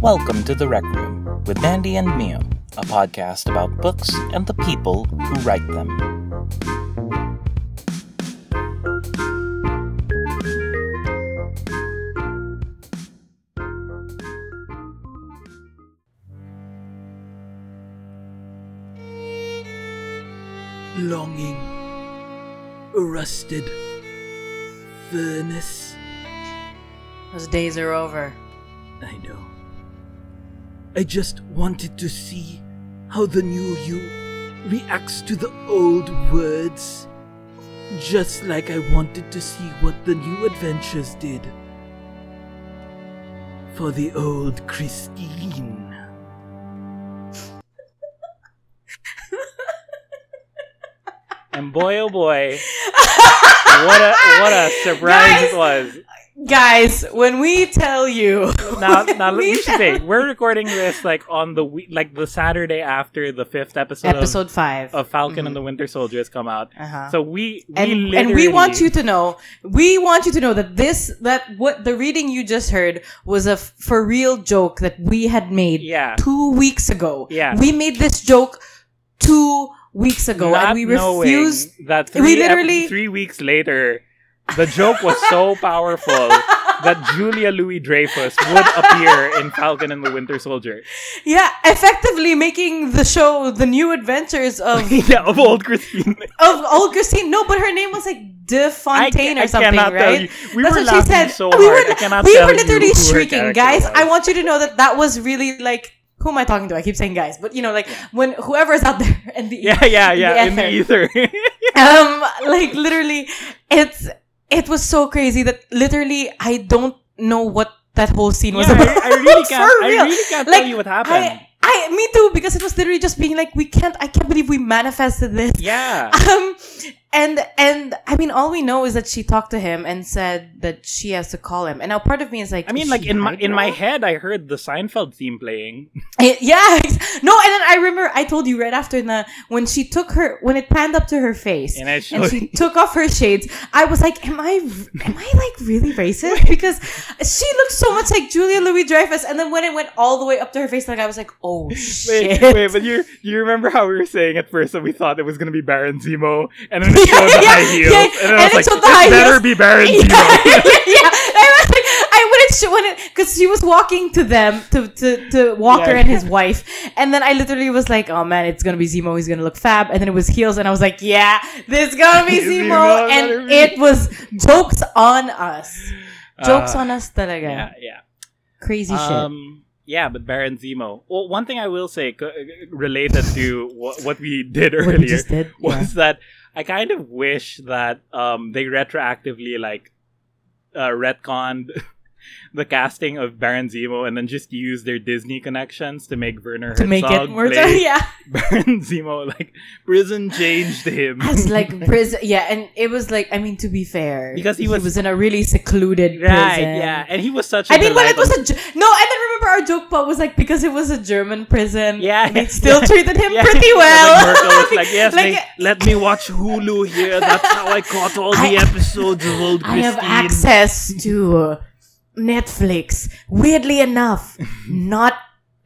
Welcome to The Req Room with Mandy and Mio, a podcast about books and the people who write them. longing, a rusted furnace. Those days are over. I know. I just wanted to see how the new you reacts to the old words. Just like I wanted to see what the new adventures did. For the old Christine. And boy, oh boy, what a what a surprise Guys! it was! Guys, when we tell you. Now, now let me say we're recording this like on the week, like the Saturday after the fifth episode, of- Episode 5. of, Falcon and the Winter Soldier has come out. uh-huh. So we, we and, literally, and we want you to know we want you to know that this that what the reading you just heard was a f- for real joke that we had made yeah, two weeks ago Yeah. we made this joke two weeks ago not and we refused that we three, ep- literally- three weeks later, the joke was so powerful that Julia Louis Dreyfus would appear in Falcon and the Winter Soldier. yeah effectively making the show the new adventures of yeah, of old Christine. of old Christine. No, but her name was like De Fontaine I or something, right? We That's were what she said. so we hard. were, we were literally shrieking, guys. was. I want you to know that that was really like. Who am I talking to? I keep saying guys, but you know, like when whoever's out there in the Yeah, yeah, yeah. in the ether. um, like literally, it's it was so crazy that literally I don't know what that whole scene was Yeah, about. I, I really can't. I real. really can't Like, tell you what happened. I, I, me too, because it was literally just being like, we can't. I can't believe we manifested this. yeah. Um, and and I mean, all we know is that she talked to him and said that she has to call him. And now part of me is like, I mean, like in my in my head, I heard the Seinfeld theme playing. Eh, yeah, no. And then I remember I told you right after the when she took her when it panned up to her face And I and she took off her shades. I was like, am I am I like really racist? Because she looked so much like Julia Louis Dreyfus. And then when it went all the way up to her face, like I was like, oh shit. Wait, wait, but you you remember how we were saying at first that we thought it was gonna be Baron Zemo, and then it showed the Yeah, high heels, yeah, and and I was it like, it better heels." be Baron yeah, Zemo. yeah. I was like, I wouldn't sh- when it because she was walking to them to to to Walker Yeah. and his wife, and then I literally was like, oh man, it's gonna be Zemo. He's gonna look fab, and then it was heels, and I was like, yeah, this is gonna be Zemo, and it was jokes on us, jokes Uh, on us, talaga. Yeah, yeah. crazy shit. Um, yeah, but Baron Zemo. Well, one thing I will say co- related to what, what we did we earlier just did, yeah. was that I kind of wish that um they retroactively like uh, retconned the casting of Baron Zemo and then just use their Disney connections to make Werner to make it Herzog more, play yeah, Baron Zemo. Like prison changed him. as like prison, yeah, and it was like, I mean, to be fair, Because he was- in a really secluded right, prison. yeah, and he was such. a I mean, when it was a no, and then remember our joke part was like because it was a German prison. Yeah, they still yeah. treated him Yeah. pretty well. Like was like, yes, Like, they- let me watch Hulu here. That's how I caught all the episodes of Old Christine. I have access to Netflix. Weirdly enough, not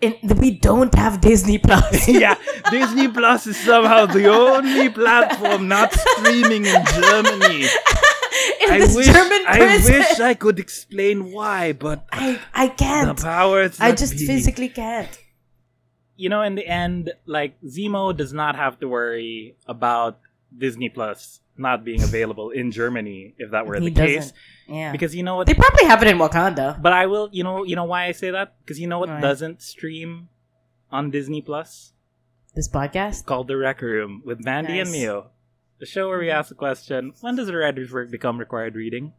in we don't have Disney Plus. yeah, Disney Plus is somehow the only platform not streaming in Germany. in I this wish, German I wish I could explain why, but I I the can't. powers I just be. physically can't. you know, in the end, like Zemo does not have to worry about Disney Plus not being available in Germany if that were He the case. Yeah. Because you know what? they probably have it in Wakanda. But I will, you know, you know why I say that? Because you know what Why? doesn't stream on Disney Plus? This podcast. Called The Req Room with Mandy and Nice. Mio. The show where we mm. ask the question, when does a writer's work become required reading?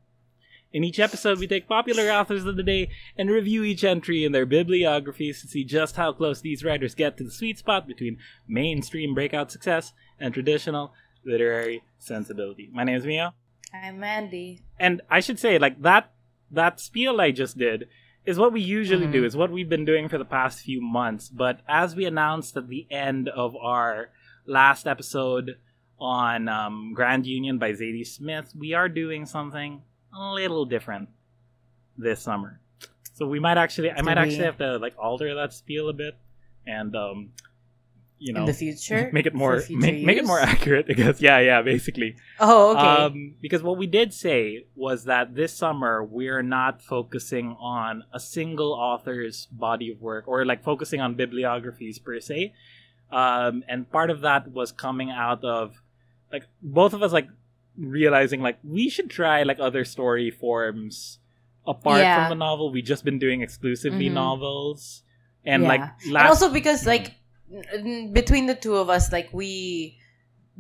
In each episode, we take popular authors of the day and review each entry in their bibliographies to see just how close these writers get to the sweet spot between mainstream breakout success and traditional literary sensibility. My name is Mio. I'm Mandy. and I should say like that that spiel I just did is what we usually do Mhm. is what we've been doing for the past few months but as we announced at the end of our last episode on um, Grand Union by Zadie Smith we are doing something a little different this summer So we might actually, I might actually have to like alter that spiel a bit, and um, you know, in the future. make it more make, make it more accurate. Because yeah, yeah, basically. Oh, okay. Um, because what we did say was that this summer we're not focusing on a single author's body of work or like focusing on bibliographies per se. Um, and part of that was coming out of like both of us like realizing like we should try like other story forms apart Yeah. from the novel. we've just been doing exclusively Mhm. novels. And Yeah. like and also because like between the two of us, like we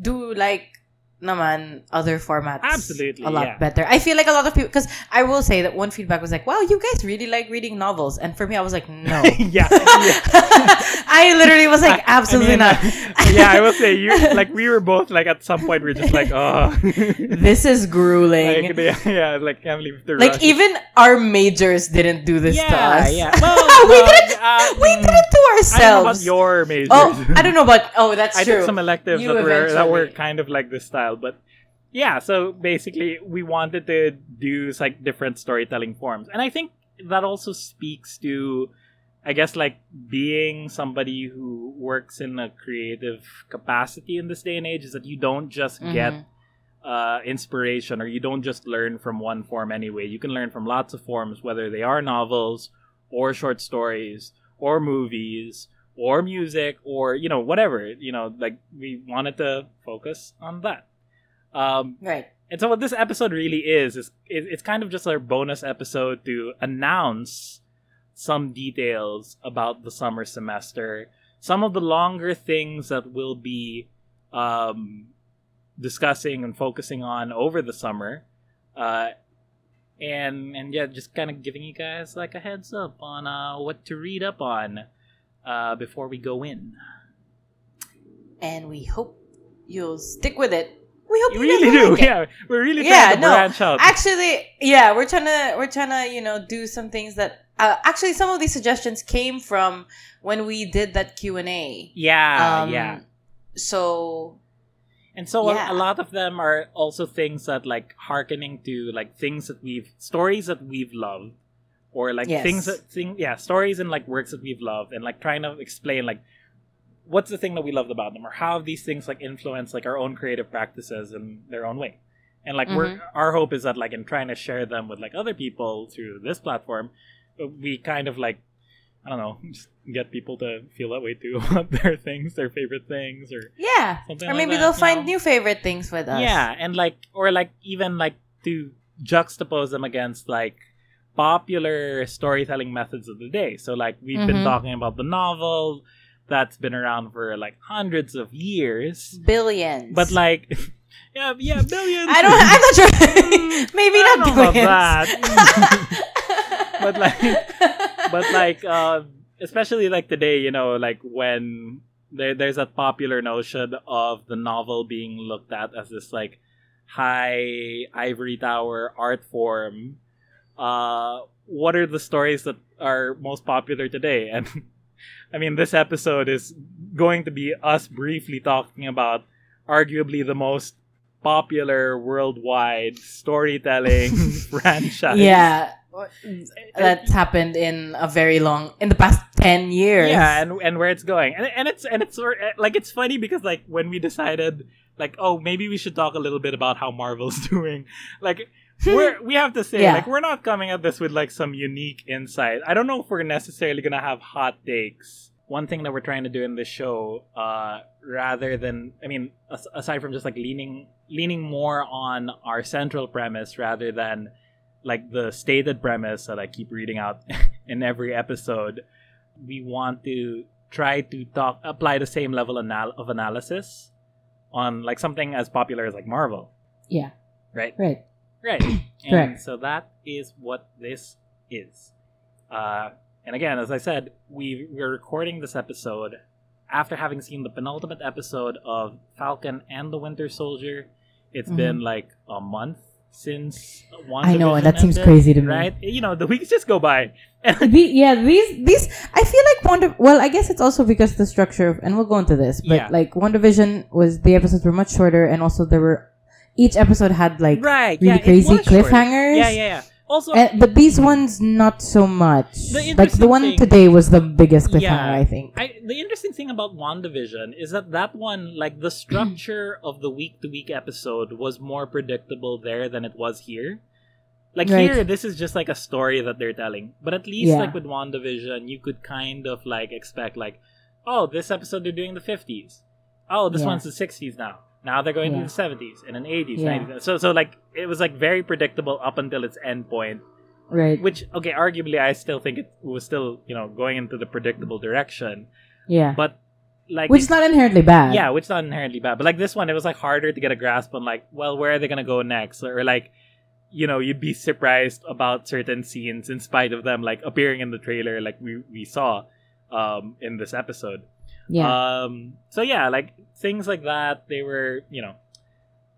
do like naman other formats Absolutely, a lot yeah. better. I feel like a lot of people because I will say that one feedback was like, "Wow, you guys really like reading novels," and for me, I was like, "No." yeah. yeah. I literally was like, "Absolutely I not." yeah, I will say you like we were both like at some point we are just like oh this is grueling. like, they- yeah like can't believe the Like rush. even our majors didn't do this to yeah us. yeah well we no, did it. uh, we mm, did it to I don't know ourselves. about your majors oh, I don't know about. Oh, that's I true. did some electives You that were that were kind of like this style but yeah so basically we wanted to do like different storytelling forms and I think that also speaks to I guess like being somebody who works in a creative capacity in this day and age is that you don't just get Mhm. uh, inspiration or you don't just learn from one form anyway. You can learn from lots of forms, whether they are novels or short stories or movies or music or you know whatever. You know, like we wanted to focus on that. Um, right. and so what this episode really is is it, it's kind of just our bonus episode to announce some details about the summer semester, some of the longer things that we'll be um, discussing and focusing on over the summer, uh, and and yeah, just kind of giving you guys like a heads up on uh, what to read up on uh, before we go in. And we hope you'll stick with it. We hope You really do, like yeah. We're really Yeah, trying to no. branch out. Actually, yeah, we're trying to we're trying to you know do some things that uh, actually some of these suggestions came from when we did that Q and A. yeah, Um, yeah. So And so a- Yeah. a, lot of them are also things that like hearkening to like things that we've stories that we've loved or like Yes. things that thing yeah, stories and like works that we've loved and like trying to explain like what's the thing that we loved about them or how have these things like influence like our own creative practices in their own way. And like we're Mm-hmm. our hope is that like in trying to share them with like other people through this platform, we kind of like I don't know, just get people to feel that way too about their things, their favorite things or yeah, or like maybe that, they'll find know? new favorite things with us. Yeah, and like or like even like to juxtapose them against like popular storytelling methods of the day. So like we've been Mhm. talking about the novel that's been around for like hundreds of years. billions. But like yeah, yeah, billions. I don't. I'm not sure. maybe I not don't know about billions. But like but like uh, especially like today, you know, like when there there's a popular notion of the novel being looked at as this like high ivory tower art form. Uh, what are the stories that are most popular today? And I mean, this episode is going to be us briefly talking about arguably the most popular worldwide storytelling franchise. yeah, that's happened in a very long in the past ten years. Yeah, and and where it's going, and and it's and it's eh, like it's funny because like when we decided like oh maybe we should talk a little bit about how Marvel's doing, like we're we have to say Yeah. like we're not coming at this with like some unique insight. I don't know if we're necessarily gonna have hot takes. One thing that we're trying to do in this show, uh, rather than I mean, as- aside from just like leaning leaning more on our central premise rather than like the stated premise that I keep reading out in every episode, we want to try to talk apply the same level anal- of analysis on like something as popular as like Marvel, yeah, right? right. Right. and Correct. so that is what this is. Uh, and again, as I said, we we're recording this episode after having seen the penultimate episode of Falcon and the Winter Soldier. It's Mhm. been like a month since one. I know, and that seems crazy to me. right? You know, the weeks just go by. The, yeah, these these I feel like Wonder. Well, I guess it's also because the structure of, and we'll go into this, but Yeah. like WandaVision was the episodes were much shorter, and also there were each episode had like right, really yeah, crazy was short. cliffhangers. Yeah, yeah, yeah. Also, And, but these ones not so much. The Like the one thing- today was the biggest cliffhanger, Yeah. I think. I, the interesting thing about WandaVision is that that one, like the structure of the week to week episode, was more predictable there than it was here. Like Right. here, this is just like a story that they're telling. But at least, Yeah. like with WandaVision, you could kind of like expect, like, oh, this episode they're doing the 50s. Oh, this Yeah. one's the 60s now. Now they're going Yeah. to the 70s and then 80s, Yeah. 90s. So, so like, it was like very predictable up until its end point Right. which okay arguably i still think it was still you know going into the predictable direction yeah. but like Which is not inherently bad. yeah which is not inherently bad but like this one it was like harder to get a grasp on like well where are they gonna go next or like you know you'd be surprised about certain scenes in spite of them like appearing in the trailer like we we saw um in this episode Yeah. um so yeah like things like that they were you know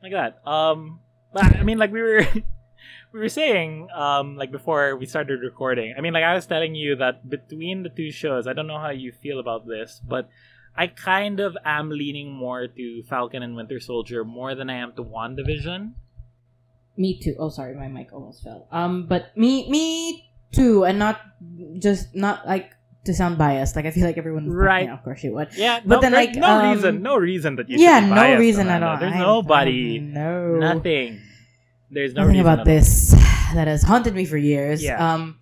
like that um but i mean like we were we were saying um like before we started recording i mean like i was telling you that between the two shows i don't know how you feel about this but i kind of am leaning more to falcon and winter soldier more than i am to wandavision Me too. Oh, sorry, my mic almost fell. Um, but me, me too, and not just not like to sound biased. Like I feel like everyone, Right. yeah, of course you would. yeah But no, then, like, no um, reason no reason that you yeah, should be no reason at all. there's I- nobody no nothing there's no nothing reason about this that has haunted me for years. Yeah. Um,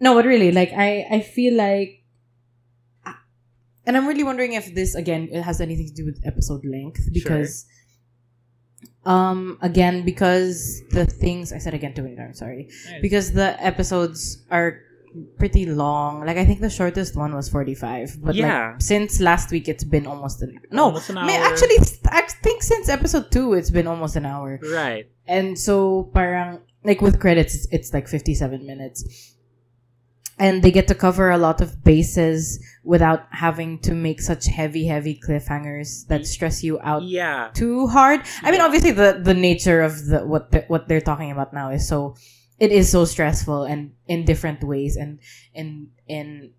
no, but really, like I, I feel like, and I'm really wondering if this again it has anything to do with episode length because, um, again because the things I said again too many times. Sorry, Nice. because the episodes are pretty long. Like I think the shortest one was 45, but Yeah. like since last week it's been almost an no. Almost an hour. actually, I think since episode two it's been almost an hour. right And so parang like with credits it's, it's like 57 minutes. And they get to cover a lot of bases without having to make such heavy heavy cliffhangers that stress you out yeah too hard. I mean obviously the the nature of the what the, what they're talking about now is so it is so stressful and in different ways and in in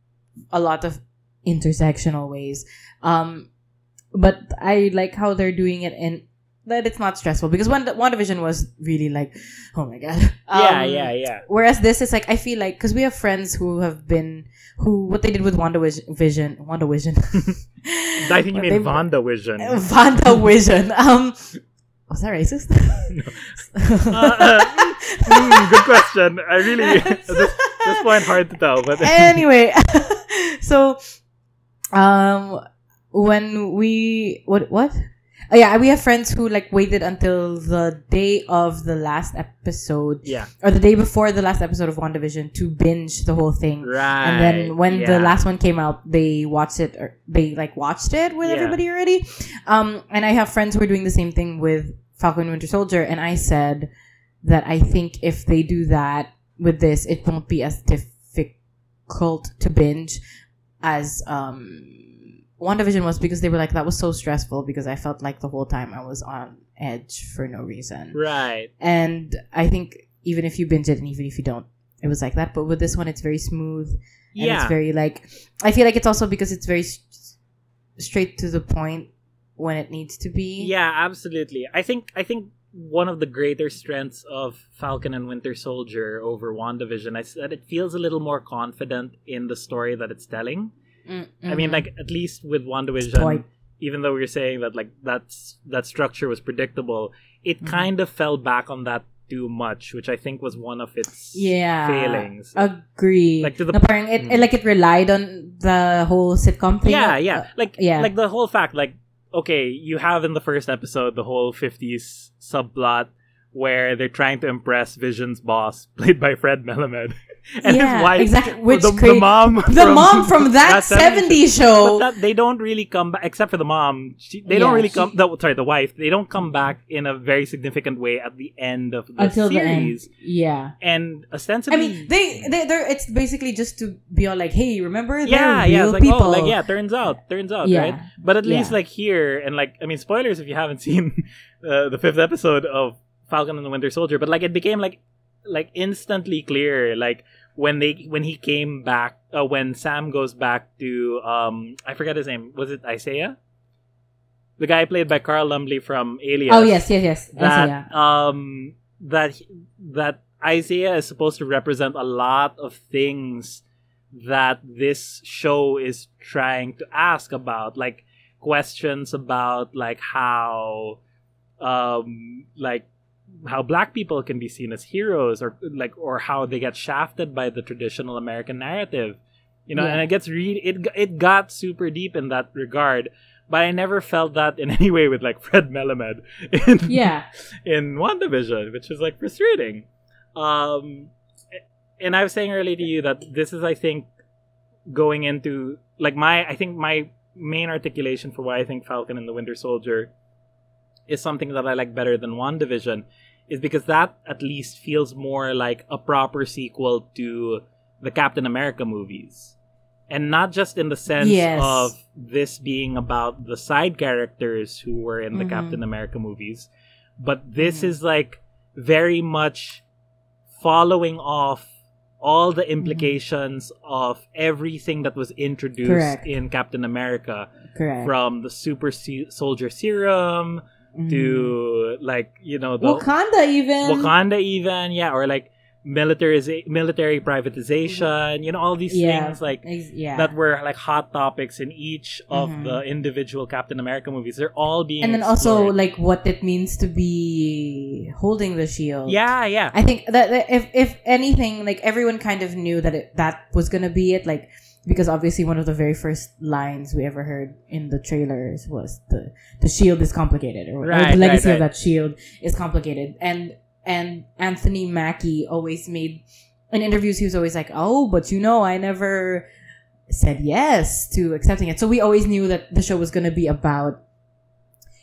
a lot of intersectional ways. Um but I like how they're doing it in that it's not stressful because one WandaVision was really like oh my god. yeah Um, yeah yeah Whereas this is like I feel like because we have friends who have been who what they did with WandaVision WandaVision. I think you mean WandaVision. WandaVision. Um, was that racist? Uh, Mm, good question. I really at this, this point hard to tell, but anyway, so um, when we what what? Oh, yeah, we have friends who like waited until the day of the last episode yeah, or the day before the last episode of WandaVision to binge the whole thing. right. And then when yeah. the last one came out, they watched it or they like watched it with Yeah. everybody already. Um, and I have friends who are doing the same thing with Falcon and Winter Soldier, and I said that I think if they do that with this, it won't be as difficult to binge as um WandaVision was because they were like that was so stressful because I felt like the whole time I was on edge for no reason. right, And I think even if you binge it and even if you don't, it was like that. But with this one, it's very smooth and yeah, it's very like. I feel like it's also because it's very straight to the point when it needs to be. yeah, absolutely. I think I think one of the greater strengths of Falcon and Winter Soldier over WandaVision is that it feels a little more confident in the story that it's telling. Mm, I mean, mhm. like at least with WandaVision, Spoiled. even though we were saying that like that's that structure was predictable, it Mhm. kind of fell back on that too much, which I think was one of its yeah, failings. Agree. Like, to the- Na parang it, it- like it relied on the whole sitcom thing. yeah, Uh, yeah, like yeah. like the whole fact, like okay, you have in the first episode the whole '50s subplot where they're trying to impress Vision's boss, played by Fred Melamed, and Yeah, his wife, exactly, which the, the mom, the mom from that 70s show. That, they don't really come back, except for the mom. She, they don't Yeah, really she- come. The, sorry, the wife. They don't come back in a very significant way at the end of the until the end. series. Yeah. And ostensibly, I mean, they they they're it's basically just to be all like, hey, remember yeah, yeah, like people. oh, like yeah, turns out, turns out, Yeah. right? But at least like here and like I mean, spoilers if you haven't seen uh, the fifth episode of Falcon and the Winter Soldier, but like it became like like instantly clear like when they when he came back uh, when Sam goes back to um I forget his name was it Isaiah the guy played by Carl Lumbly from Alias Oh yes, yes, yes. that yeah. um that that Isaiah is supposed to represent a lot of things that this show is trying to ask about, like questions about like how, um, like how black people can be seen as heroes, or like or how they get shafted by the traditional American narrative, you know, Yeah. and it gets really it it got super deep in that regard. But I never felt that in any way with like Fred Melamed in Yeah. in WandaVision, which is like frustrating. Um, and I was saying earlier to you that this is, I think, going into like my, I think my main articulation for why I think Falcon and the Winter Soldier is something that I like better than WandaVision is because that at least feels more like a proper sequel to the Captain America movies. And not just in the sense Yes. of this being about the side characters who were in the Mhm. Captain America movies, but this Mhm. is like very much following off all the implications of everything that was introduced Correct. in Captain America Correct. from the super soldier serum Mhm. to like you know the Wakanda even. Wakanda even yeah or like military military privatization you know all these Yeah. things like yeah. that were like hot topics in each of Mhm. the individual Captain America movies they're all being and then also like what it means to be holding the shield. yeah yeah I think that, that if if anything, like everyone kind of knew that it, that was gonna be it, like because obviously one of the very first lines we ever heard in the trailers was the the shield is complicated, or, or the legacy right, of that shield is complicated, and and Anthony Mackie always made in interviews he was always like, oh, but you know, I never said yes to accepting it, so we always knew that the show was gonna be about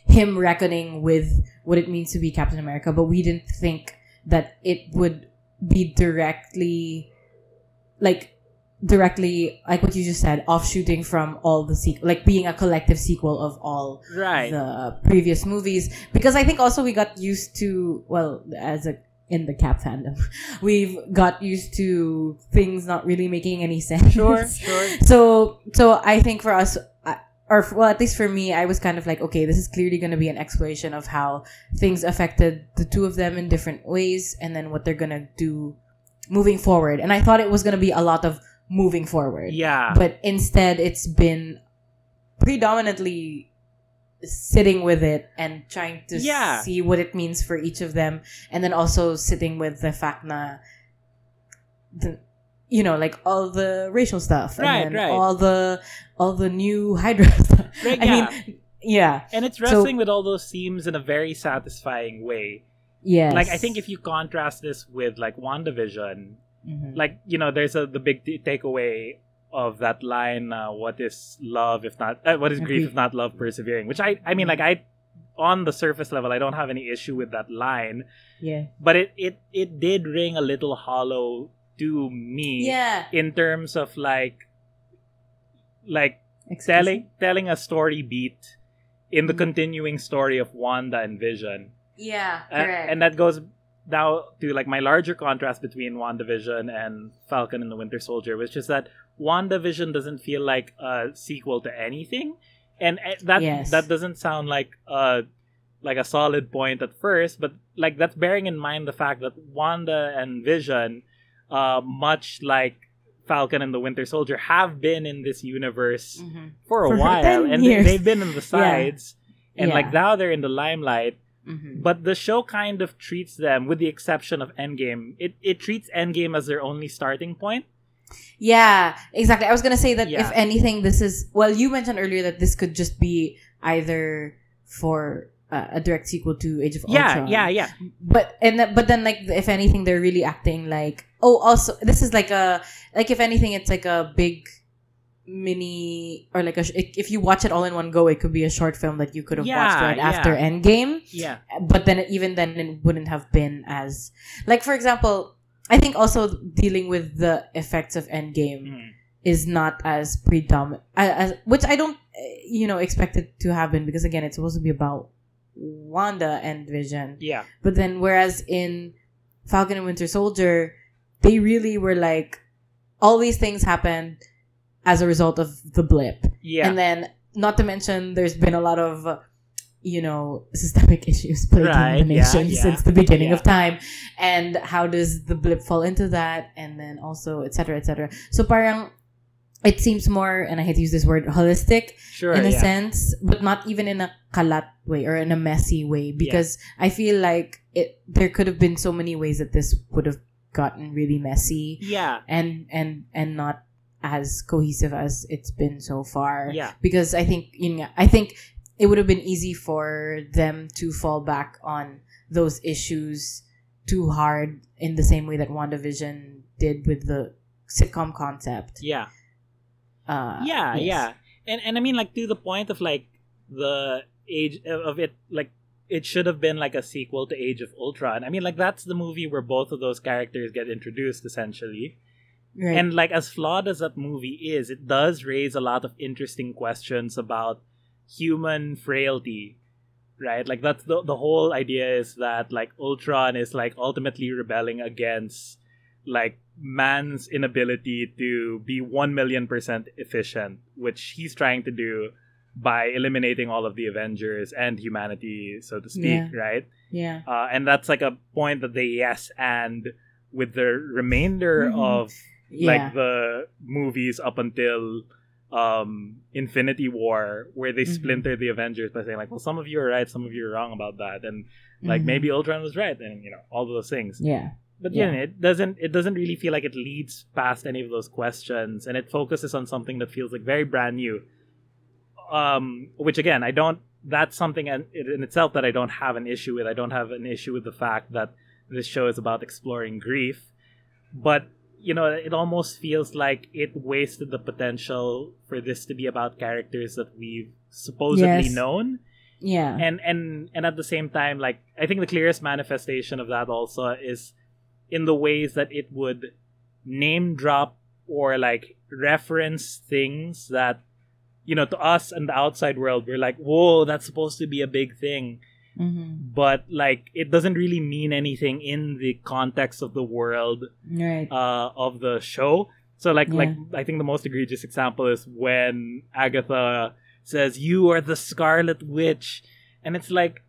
him reckoning with what it means to be Captain America, but we didn't think that it would be directly like directly like what you just said offshooting from all the like being a collective sequel of all right. the previous movies. Because i think also we got used to well as a in the cap fandom we've got used to things not really making any sense. Sure sure. So so i think for us or well at least for me i was kind of like okay this is clearly going to be an exploration of how things affected the two of them in different ways and then what they're going to do moving forward. And i thought it was going to be a lot of moving forward yeah but instead it's been predominantly sitting with it and trying to Yeah. see what it means for each of them and then also sitting with the fact that the, you know like all the racial stuff Right, right. all the all the new hydra stuff Right, i yeah. mean yeah and it's So- wrestling with all those themes in a very satisfying way Yeah, like i think if you contrast this with like wandavision Mhm. like you know there's a the big t- takeaway of that line uh, what is love if not uh, what is grief if not love persevering which i i mean like i on the surface level i don't have any issue with that line yeah but it it it did ring a little hollow to me yeah in terms of like like Excuse telling me? telling a story beat in the Mhm. continuing story of Wanda and Vision. yeah Uh, correct and that goes now to like my larger contrast between WandaVision and Falcon and the Winter Soldier, which is that WandaVision doesn't feel like a sequel to anything. And uh, that Yes. that doesn't sound like uh like a solid point at first, but like that's bearing in mind the fact that Wanda and Vision, uh, much like Falcon and the Winter Soldier, have been in this universe Mhm. for a For while, and they, they've been in the sides, and Yeah. like now they're in the limelight. Mhm. But the show kind of treats them, with the exception of Endgame, it it treats Endgame as their only starting point. Yeah, exactly. I was gonna say that Yeah. if anything, this is well. You mentioned earlier that this could just be either for uh, a direct sequel to Age of Yeah, Ultron. yeah, yeah, But and th- but then like if anything, they're really acting like oh also this is like a like if anything, it's like a big mini or like a if you watch it all in one go, it could be a short film that you could have watched right yeah. after Endgame yeah. but then even then it wouldn't have been as like for example i think also dealing with the effects of endgame Mhm. is not as predominant as, which i don't eh, you know expect it to happen because again it's supposed to be about wanda and vision Yeah, but then whereas in falcon and winter soldier they really were like all these things happened as a result of the blip yeah, and then, not to mention, there's been a lot of, you know systemic issues plaguing Right, the nation yeah, since the beginning yeah. of time, and how does the blip fall into that, and then also et cetera, et cetera. So parang it seems more, and I hate to use this word, holistic Sure. in a yeah. sense, but not even in a kalat way or in a messy way because I feel like it there could have been so many ways that this would have gotten really messy Yeah. and and and not as cohesive as it's been so far Yeah. because I think you know I think it would have been easy for them to fall back on those issues too hard in the same way that WandaVision did with the sitcom concept. Yeah. Uh, yeah yes. yeah and and i mean like to the point of like the age of it like it should have been like a sequel to age of ultron i mean like that's the movie where both of those characters get introduced essentially Right. and like as flawed as that movie is it does raise a lot of interesting questions about human frailty right like that's the, the whole idea is that like ultron is like ultimately rebelling against like man's inability to be 1 million percent efficient which he's trying to do by eliminating all of the avengers and humanity so to speak Yeah. right yeah. uh, and that's like a point that they yes and with the remainder Mhm. of Yeah. like the movies up until um Infinity War where they Mhm. splinter the Avengers by saying like well some of you are right some of you are wrong about that and like Mhm. maybe Ultron was right and you know all those things Yeah. but Yeah. yeah, it doesn't it doesn't really feel like it leads past any of those questions and it focuses on something that feels like very brand new um which again I don't that's something in, in itself that I don't have an issue with I don't have an issue with the fact that this show is about exploring grief but you know it almost feels like it wasted the potential for this to be about characters that we've supposedly Yes. known Yeah. and and and at the same time like i think the clearest manifestation of that also is in the ways that it would name drop or like reference things that you know to us and the outside world we're like whoa that's supposed to be a big thing mm-hmm. but like it doesn't really mean anything in the context of the world Right. uh, of the show. So like Yeah. like I think the most egregious example is when Agatha says you are the Scarlet Witch, and it's like,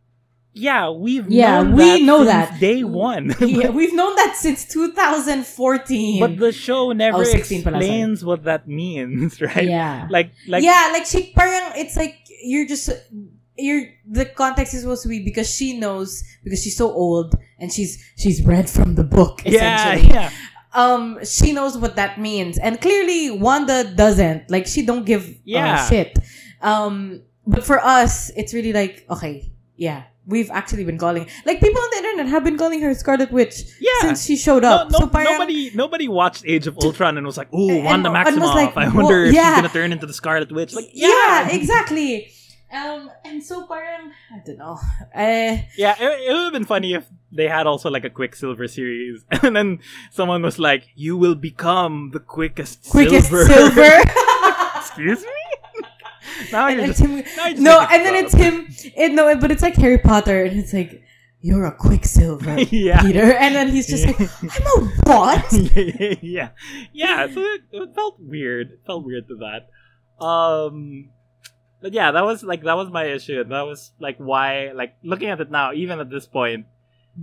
yeah, we've Yeah, known we that know since that. day one. yeah, we've known that since 2014. but the show never Oh, 16 pala, sorry. explains what that means, right? yeah. Like like yeah, like she parang it's like you're just you're the context is supposed to be because she knows because she's so old and she's she's read from the book yeah, essentially. yeah. Um she knows what that means. And clearly Wanda doesn't. Like she don't give Yeah. uh, shit. Um but for us it's really like okay, yeah. We've actually been calling like people on the internet have been calling her Scarlet Witch Yeah. since she showed up. no, so parang, nobody, nobody watched Age of Ultron and was like, "Ooh, Wanda and Maximoff! like, I wonder if yeah. she's gonna turn into the Scarlet Witch." Like, yeah, exactly. Um, and so parang I don't know. Uh, Yeah, it, it would have been funny if they had also like a Quicksilver series, and then someone was like, "You will become the quickest, quickest silver." silver. Excuse me. now and just, him. now No, and then it's him. It, no, but it's like Harry Potter, and it's like you're a quicksilver, yeah. Peter, and then he's just like, I'm a what? yeah, yeah. So it, it felt weird. It felt weird to that. Um, but yeah, that was like that was my issue. That was like why, like looking at it now, even at this point,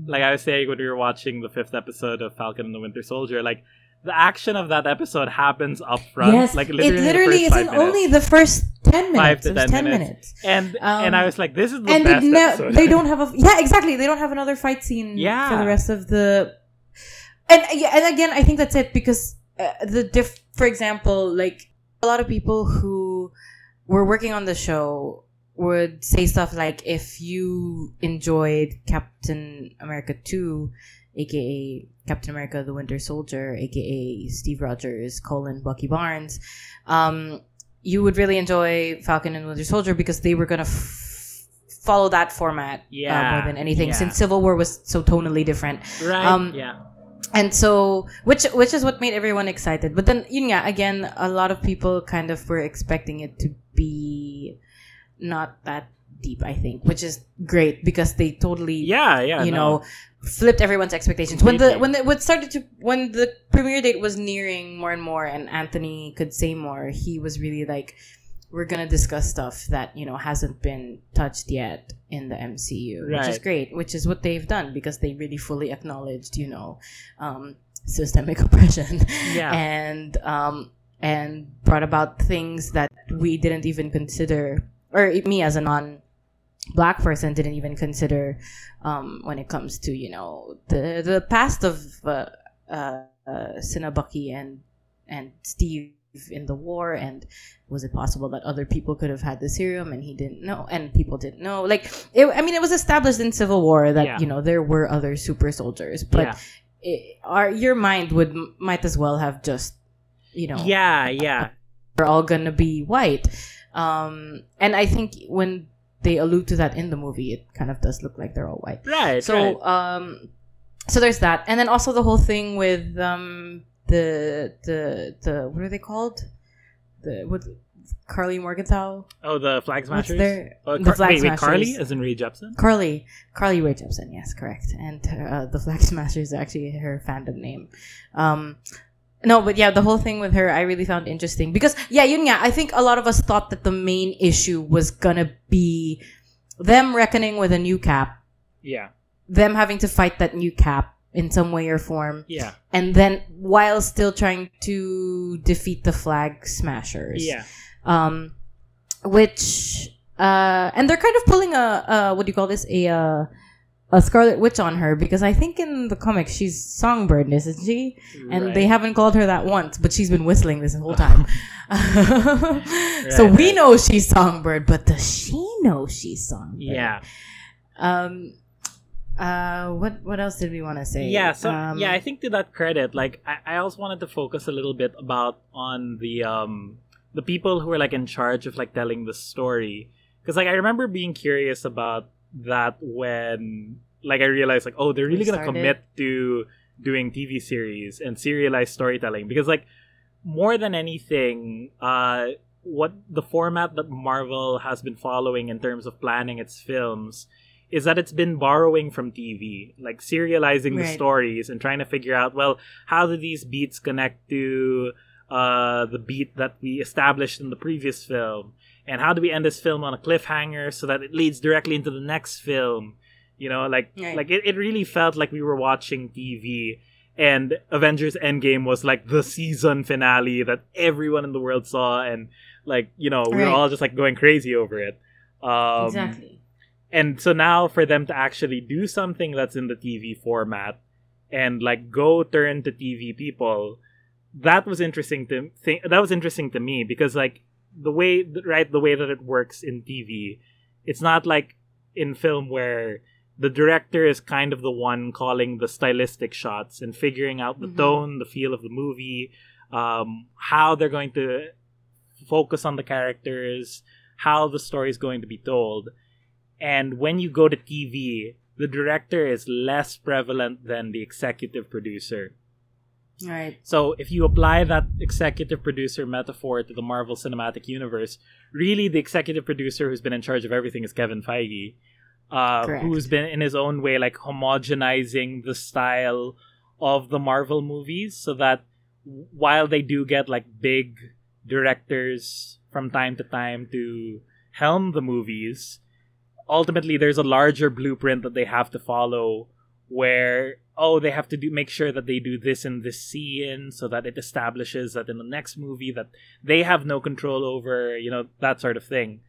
like I was saying when we were watching the fifth episode of Falcon and the Winter Soldier, like the action of that episode happens up front. yes, like it literally, in the literally isn't minutes. only the first ten minutes. Five to it was 10 ten minutes. minutes. and Um, and I was like, this is the and best ne- episode. they don't have a yeah exactly they don't have another fight scene Yeah. for the rest of the and yeah, and again I think that's it because uh, the diff for example like a lot of people who were working on the show would say stuff like if you enjoyed Captain America 2 aka Captain America the Winter Soldier aka Steve Rogers colon Bucky Barnes um you would really enjoy Falcon and Winter Soldier because they were gonna f- follow that format uh, more than anything yeah. since Civil War was so tonally different right. um, yeah, and so which which is what made everyone excited but then yun nga, again a lot of people kind of were expecting it to be not that deep i think which is great because they totally yeah, yeah. you no. know flipped everyone's expectations when the when the what started to when the premiere date was nearing more and more and anthony could say more he was really like we're gonna discuss stuff that you know hasn't been touched yet in the MCU, which is great. Which is what they've done because they really fully acknowledged, you know, um, systemic oppression, Yeah. and um, and brought about things that we didn't even consider, or me as a non black person didn't even consider um, when it comes to you know the the past of uh, uh, uh, and and Steve in the war and was it possible that other people could have had the serum and he didn't know and people didn't know like it, I mean it was established in Civil War that Yeah. you know there were other super soldiers but yeah. it, our your mind would might as well have just you know Yeah, yeah. they're all gonna be white. Um, and I think when they allude to that in the movie, it kind of does look like they're all white. Right. So, right. um, so there's that, and then also the whole thing with um the the the what are they called? The what Karli Morgenthau? oh, the flag What's smashers. their Oh, the flag wait, wait, Carly, smashers. as in Rae Jepsen. Carly, Carly Rae Jepsen, yes, correct. And uh, the Flag Smashers is actually her fandom name. Um, no, but yeah, the whole thing with her, I really found interesting. Because yeah, yun nga, I think a lot of us thought that the main issue was gonna be them reckoning with a new cap, Yeah, them having to fight that new cap in some way or form, yeah, and then while still trying to defeat the Flag Smashers. Yeah. um, which uh, and they're kind of pulling a uh, what do you call this? A uh, a Scarlet Witch on her because I think in the comics she's Songbird, isn't she? And Right. they haven't called her that once, but she's been whistling this whole time. so we right. know she's Songbird, but does she know she's Songbird? Yeah, Um. Uh. What What else did we want to say? yeah. So Um, yeah, I think to that credit, like I, I also wanted to focus a little bit about on the um the people who are like in charge of like telling the story because like I remember being curious about that when like I realized like oh they're really gonna commit to doing TV series and serialized storytelling because like more than anything uh what the format that Marvel has been following in terms of planning its films is that it's been borrowing from TV, like serializing the stories and trying to figure out, well, how do these beats connect to uh, the beat that we established in the previous film? And how do we end this film on a cliffhanger so that it leads directly into the next film? You know, like Right. like it, it really felt like we were watching TV and Avengers Endgame was like the season finale that everyone in the world saw and like, you know, we were all just like going crazy over it. Um, exactly. and so now for them to actually do something that's in the TV format and like go turn to TV people, that was interesting to think. That was interesting to me because like the way right the way that it works in TV, it's not like in film where the director is kind of the one calling the stylistic shots and figuring out the Mhm. tone, the feel of the movie, um, how they're going to focus on the characters, how the story is going to be told. And when you go to TV, the director is less prevalent than the executive producer. Right. So if you apply that executive producer metaphor to the Marvel Cinematic Universe, really the executive producer who's been in charge of everything is Kevin Feige, uh, who's been in his own way like homogenizing the style of the Marvel movies, so that while they do get like big directors from time to time to helm the movies, ultimately there's a larger blueprint that they have to follow where oh they have to do make sure that they do this in this scene so that it establishes that in the next movie that they have no control over you know that sort of thing.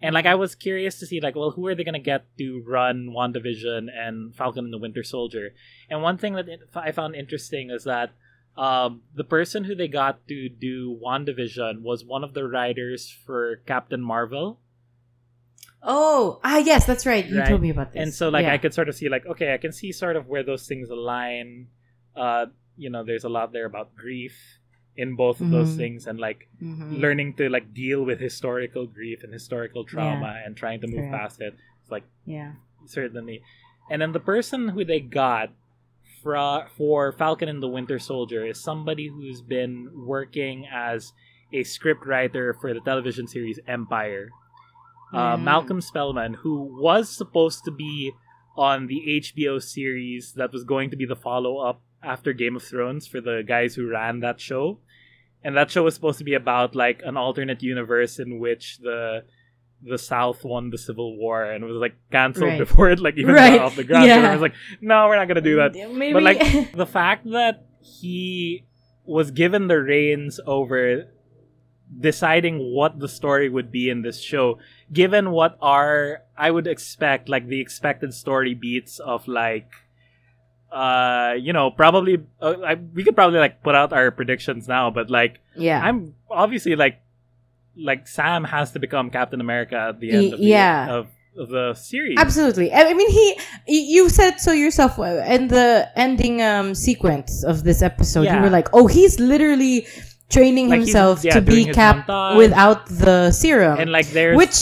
And like i was curious to see like well who are they going to get to run wandavision and falcon and the winter soldier? And one thing that i found interesting is that um, the person who they got to do wandavision was one of the writers for captain marvel Oh, ah, yes, that's right. You Right. told me about this. and so like Yeah. i could sort of see like okay i can see sort of where those things align uh you know there's a lot there about grief in both of those Mhm. things and like Mhm. learning to like deal with historical grief and historical trauma and trying to move Correct. past it it's like Yeah. certainly and then the person who they got fra- for falcon and the winter soldier is somebody who's been working as a script writer for the television series empire uh, Mm. Malcolm Spellman, who was supposed to be on the HBO series that was going to be the follow up after Game of Thrones for the guys who ran that show. and that show was supposed to be about like an alternate universe in which the the South won the Civil War and it was like canceled Right. before it like even Right. got off the ground. Yeah. So I was like, no, we're not gonna do that. Maybe. But like the fact that he was given the reins over deciding what the story would be in this show, given what are I would expect like the expected story beats of like uh you know probably uh, I, we could probably like put out our predictions now but like yeah. i'm obviously like like sam has to become captain america at the end of the, yeah. of, of the series Absolutely. I mean, he. You said so yourself uh, in the ending um, sequence of this episode. You were like, "Oh, he's literally training Like, himself yeah, to be cap without the serum." and like there's which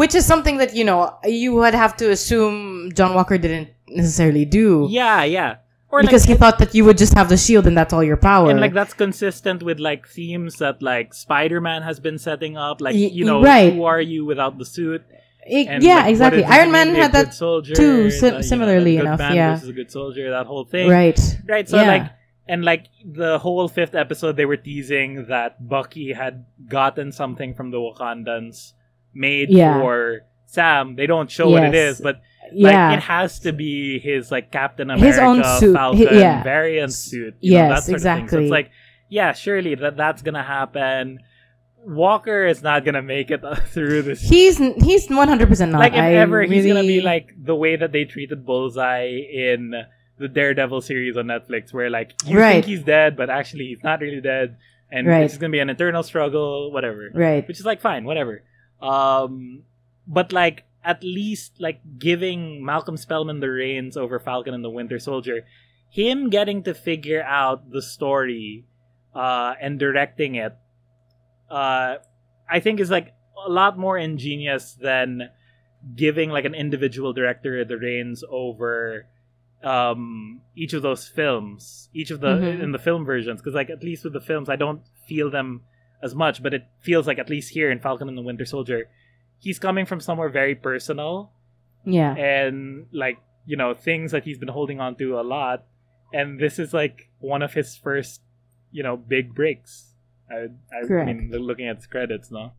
which is something that you know you would have to assume John Walker didn't necessarily do yeah yeah or because like, he thought that you would just have the shield and that's all your power. and like that's consistent with like themes that like spider-man has been setting up like Y- you know right. who are you without the suit It- and yeah, like, exactly. Iron Man to be a had that soldier, too, sim- know, similarly good enough, man yeah. versus a good soldier that whole thing right. Right. So Yeah. like, and like the whole fifth episode, they were teasing that Bucky had gotten something from the Wakandans made Yeah. for Sam. They don't show what it is Yes. but like Yeah. it has to be his like Captain America His own suit. Falcon yeah. variant suit. You know, Yes, Of thing. So exactly. it's like, yeah, surely that that's gonna happen. Walker is not gonna make it through this He's he's one hundred percent not. like if I ever he's gonna be like the way that they treated Bullseye in the Daredevil series on Netflix, where like you Right. think he's dead, but actually he's not really dead, and Right. it's gonna be an internal struggle, whatever. right. Which is like fine, whatever. Um, but like at least like giving Malcolm Spellman the reins over Falcon and the Winter Soldier, him getting to figure out the story, uh, and directing it, uh, I think is like a lot more ingenious than giving like an individual director the reins over um each of those films each of the Mhm. in the film versions because like at least with the films i don't feel them as much but it feels like at least here in falcon and the winter soldier he's coming from somewhere very personal Yeah. and like you know things that he's been holding on to a lot and this is like one of his first you know big breaks i, I, Correct. mean looking at his credits no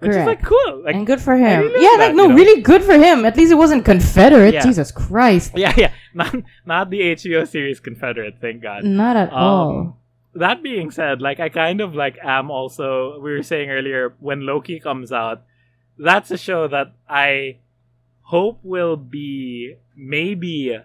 which is like cool like and good for him. really like yeah, that, like no, you know? really good for him. At least it wasn't Confederate. Yeah. Jesus Christ. yeah yeah not not the hbo series confederate thank god Not at Um, all. that being said, like I kind of like am also we were saying earlier when Loki comes out, that's a show that I hope will be maybe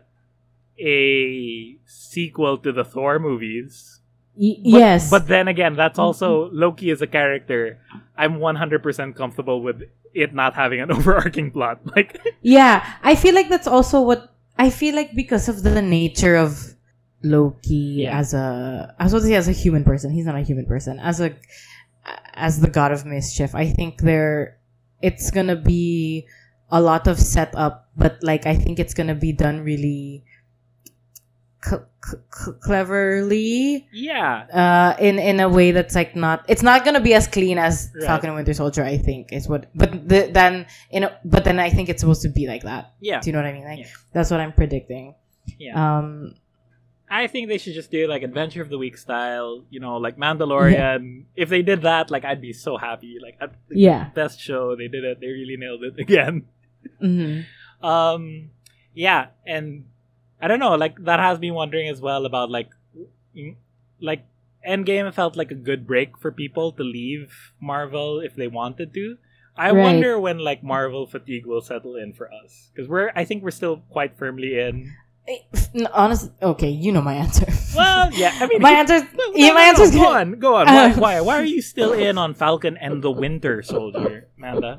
a sequel to the Thor movies. Y- But, yes. But then again, that's also Loki as a character. I'm 100% comfortable with it not having an overarching plot. Like Yeah, I feel like that's also what I feel like because of the nature of Loki Yeah. as a I was to say as a human person. He's not a human person. As a as the god of mischief, I think there it's gonna be a lot of setup, but like I think it's gonna be done really c- c- c- cleverly yeah. uh in in a way that's like not it's not gonna be as clean as Right. Falcon and Winter Soldier I think is what but the, then in a, but then I think it's supposed to be like that Yeah. do you know what I mean like Yeah. that's what I'm predicting Yeah. um I think they should just do like Adventure of the Week style, you know, like Mandalorian. If they did that, like I'd be so happy. Like at the yeah best show, they did it. They really nailed it again. hmm Um, yeah, and I don't know, like that has me wondering as well about like, mm, like Endgame felt like a good break for people to leave Marvel if they wanted to. I Right. wonder when like Marvel fatigue will settle in for us because we're I think we're still quite firmly in. Honestly okay you know my answer Well, yeah, I mean, my answer No, no, yeah my no, answer is go on, go on. Uh, Why, why? Why are you still in on Falcon and the Winter Soldier, Amanda?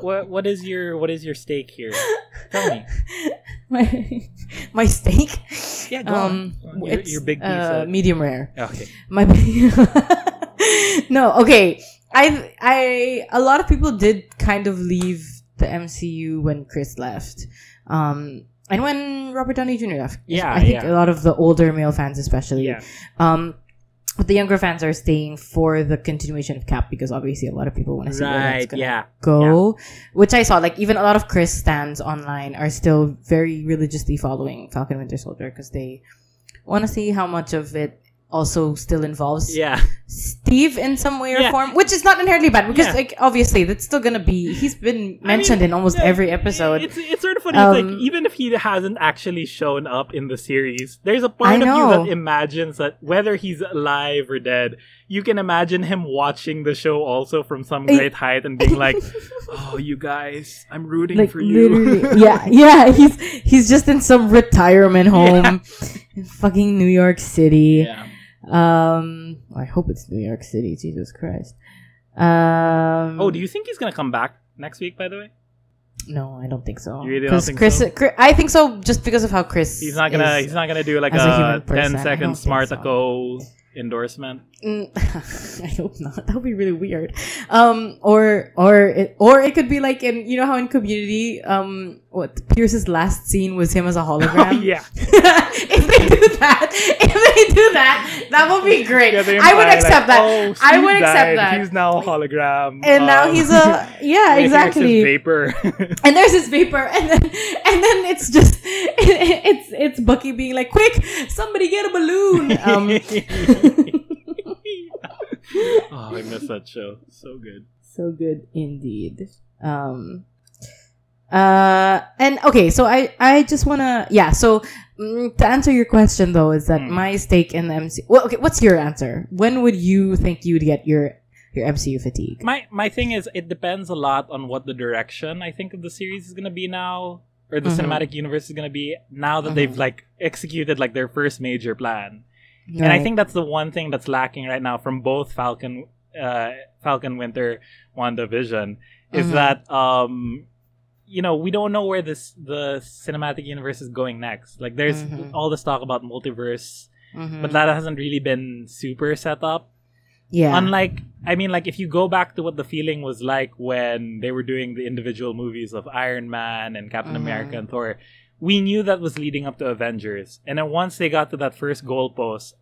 What what is your what is your stake here? Tell me. my my steak Yeah, go um on. Your- your big uh, pizza. medium rare Okay. My no, okay. I I a lot of people did kind of leave the MCU when Chris left, um, and when Robert Downey Jr. left. Yeah, I think yeah. a lot of the older male fans, especially. Yeah. Um, but the younger fans are staying for the continuation of Cap because obviously a lot of people want to see where that's Right. gonna Yeah. go. Which I saw, like even a lot of Chris stands online are still very religiously following Falcon Winter Soldier because they want to see how much of it also still involves Yeah. Steve in some way or Yeah. form, which is not inherently bad because, Yeah. like, obviously that's still gonna be. He's been I mentioned mean, in almost yeah, every episode. It's it's sort of funny. it's Um, like even if he hasn't actually shown up in the series, there's a part of you that imagines that whether he's alive or dead, you can imagine him watching the show also from some great height and being like, "Oh, you guys, I'm rooting like for you." yeah, yeah. He's he's just in some retirement home in fucking New York City. yeah. Um, I hope it's New York City. Jesus Christ. Um. Oh, do you think he's gonna come back next week? By the way, No, I don't think so. You really don't think Chris, so? Chris- I think so just because of how Chris. he's not gonna he's not gonna do like a a, human person, 10 I second think Smartaco endorsement. Mm, I hope not. That would be really weird. Um, or or it, or it could be like in you know how in Community, um, what Pierce's last scene was him as a hologram. Oh yeah. if they do that, if they do that, that would be great. Yeah, I would accept like, that. "Oh, I would accept that. He's now a hologram. and now Um, he's a yeah, He acts as exactly. vapor. And there's his vapor, and then and then it's just it's it's Bucky being like, "Quick, somebody get a balloon." Um, oh, I miss that show. So good. so good indeed um uh and okay so i i just want to yeah so mm, to answer your question though is that Hmm. my stake in the mc well okay what's your answer when would you think you'd get your your mcu fatigue My my thing is, it depends a lot on what the direction I think of the series is gonna be now, or the Mhm. cinematic universe is gonna be now that they've Mhm. like executed like their first major plan. And I think that's the one thing that's lacking right now from both Falcon, uh, Falcon Winter, WandaVision, is Mhm. that um, you know we don't know where this the cinematic universe is going next. Like there's Mhm. all this talk about multiverse, Mhm. but that hasn't really been super set up. yeah Unlike, I mean, like if you go back to what the feeling was like when they were doing the individual movies of Iron Man and Captain Mhm. America and Thor, we knew that was leading up to Avengers. And then once they got to that first goalpost,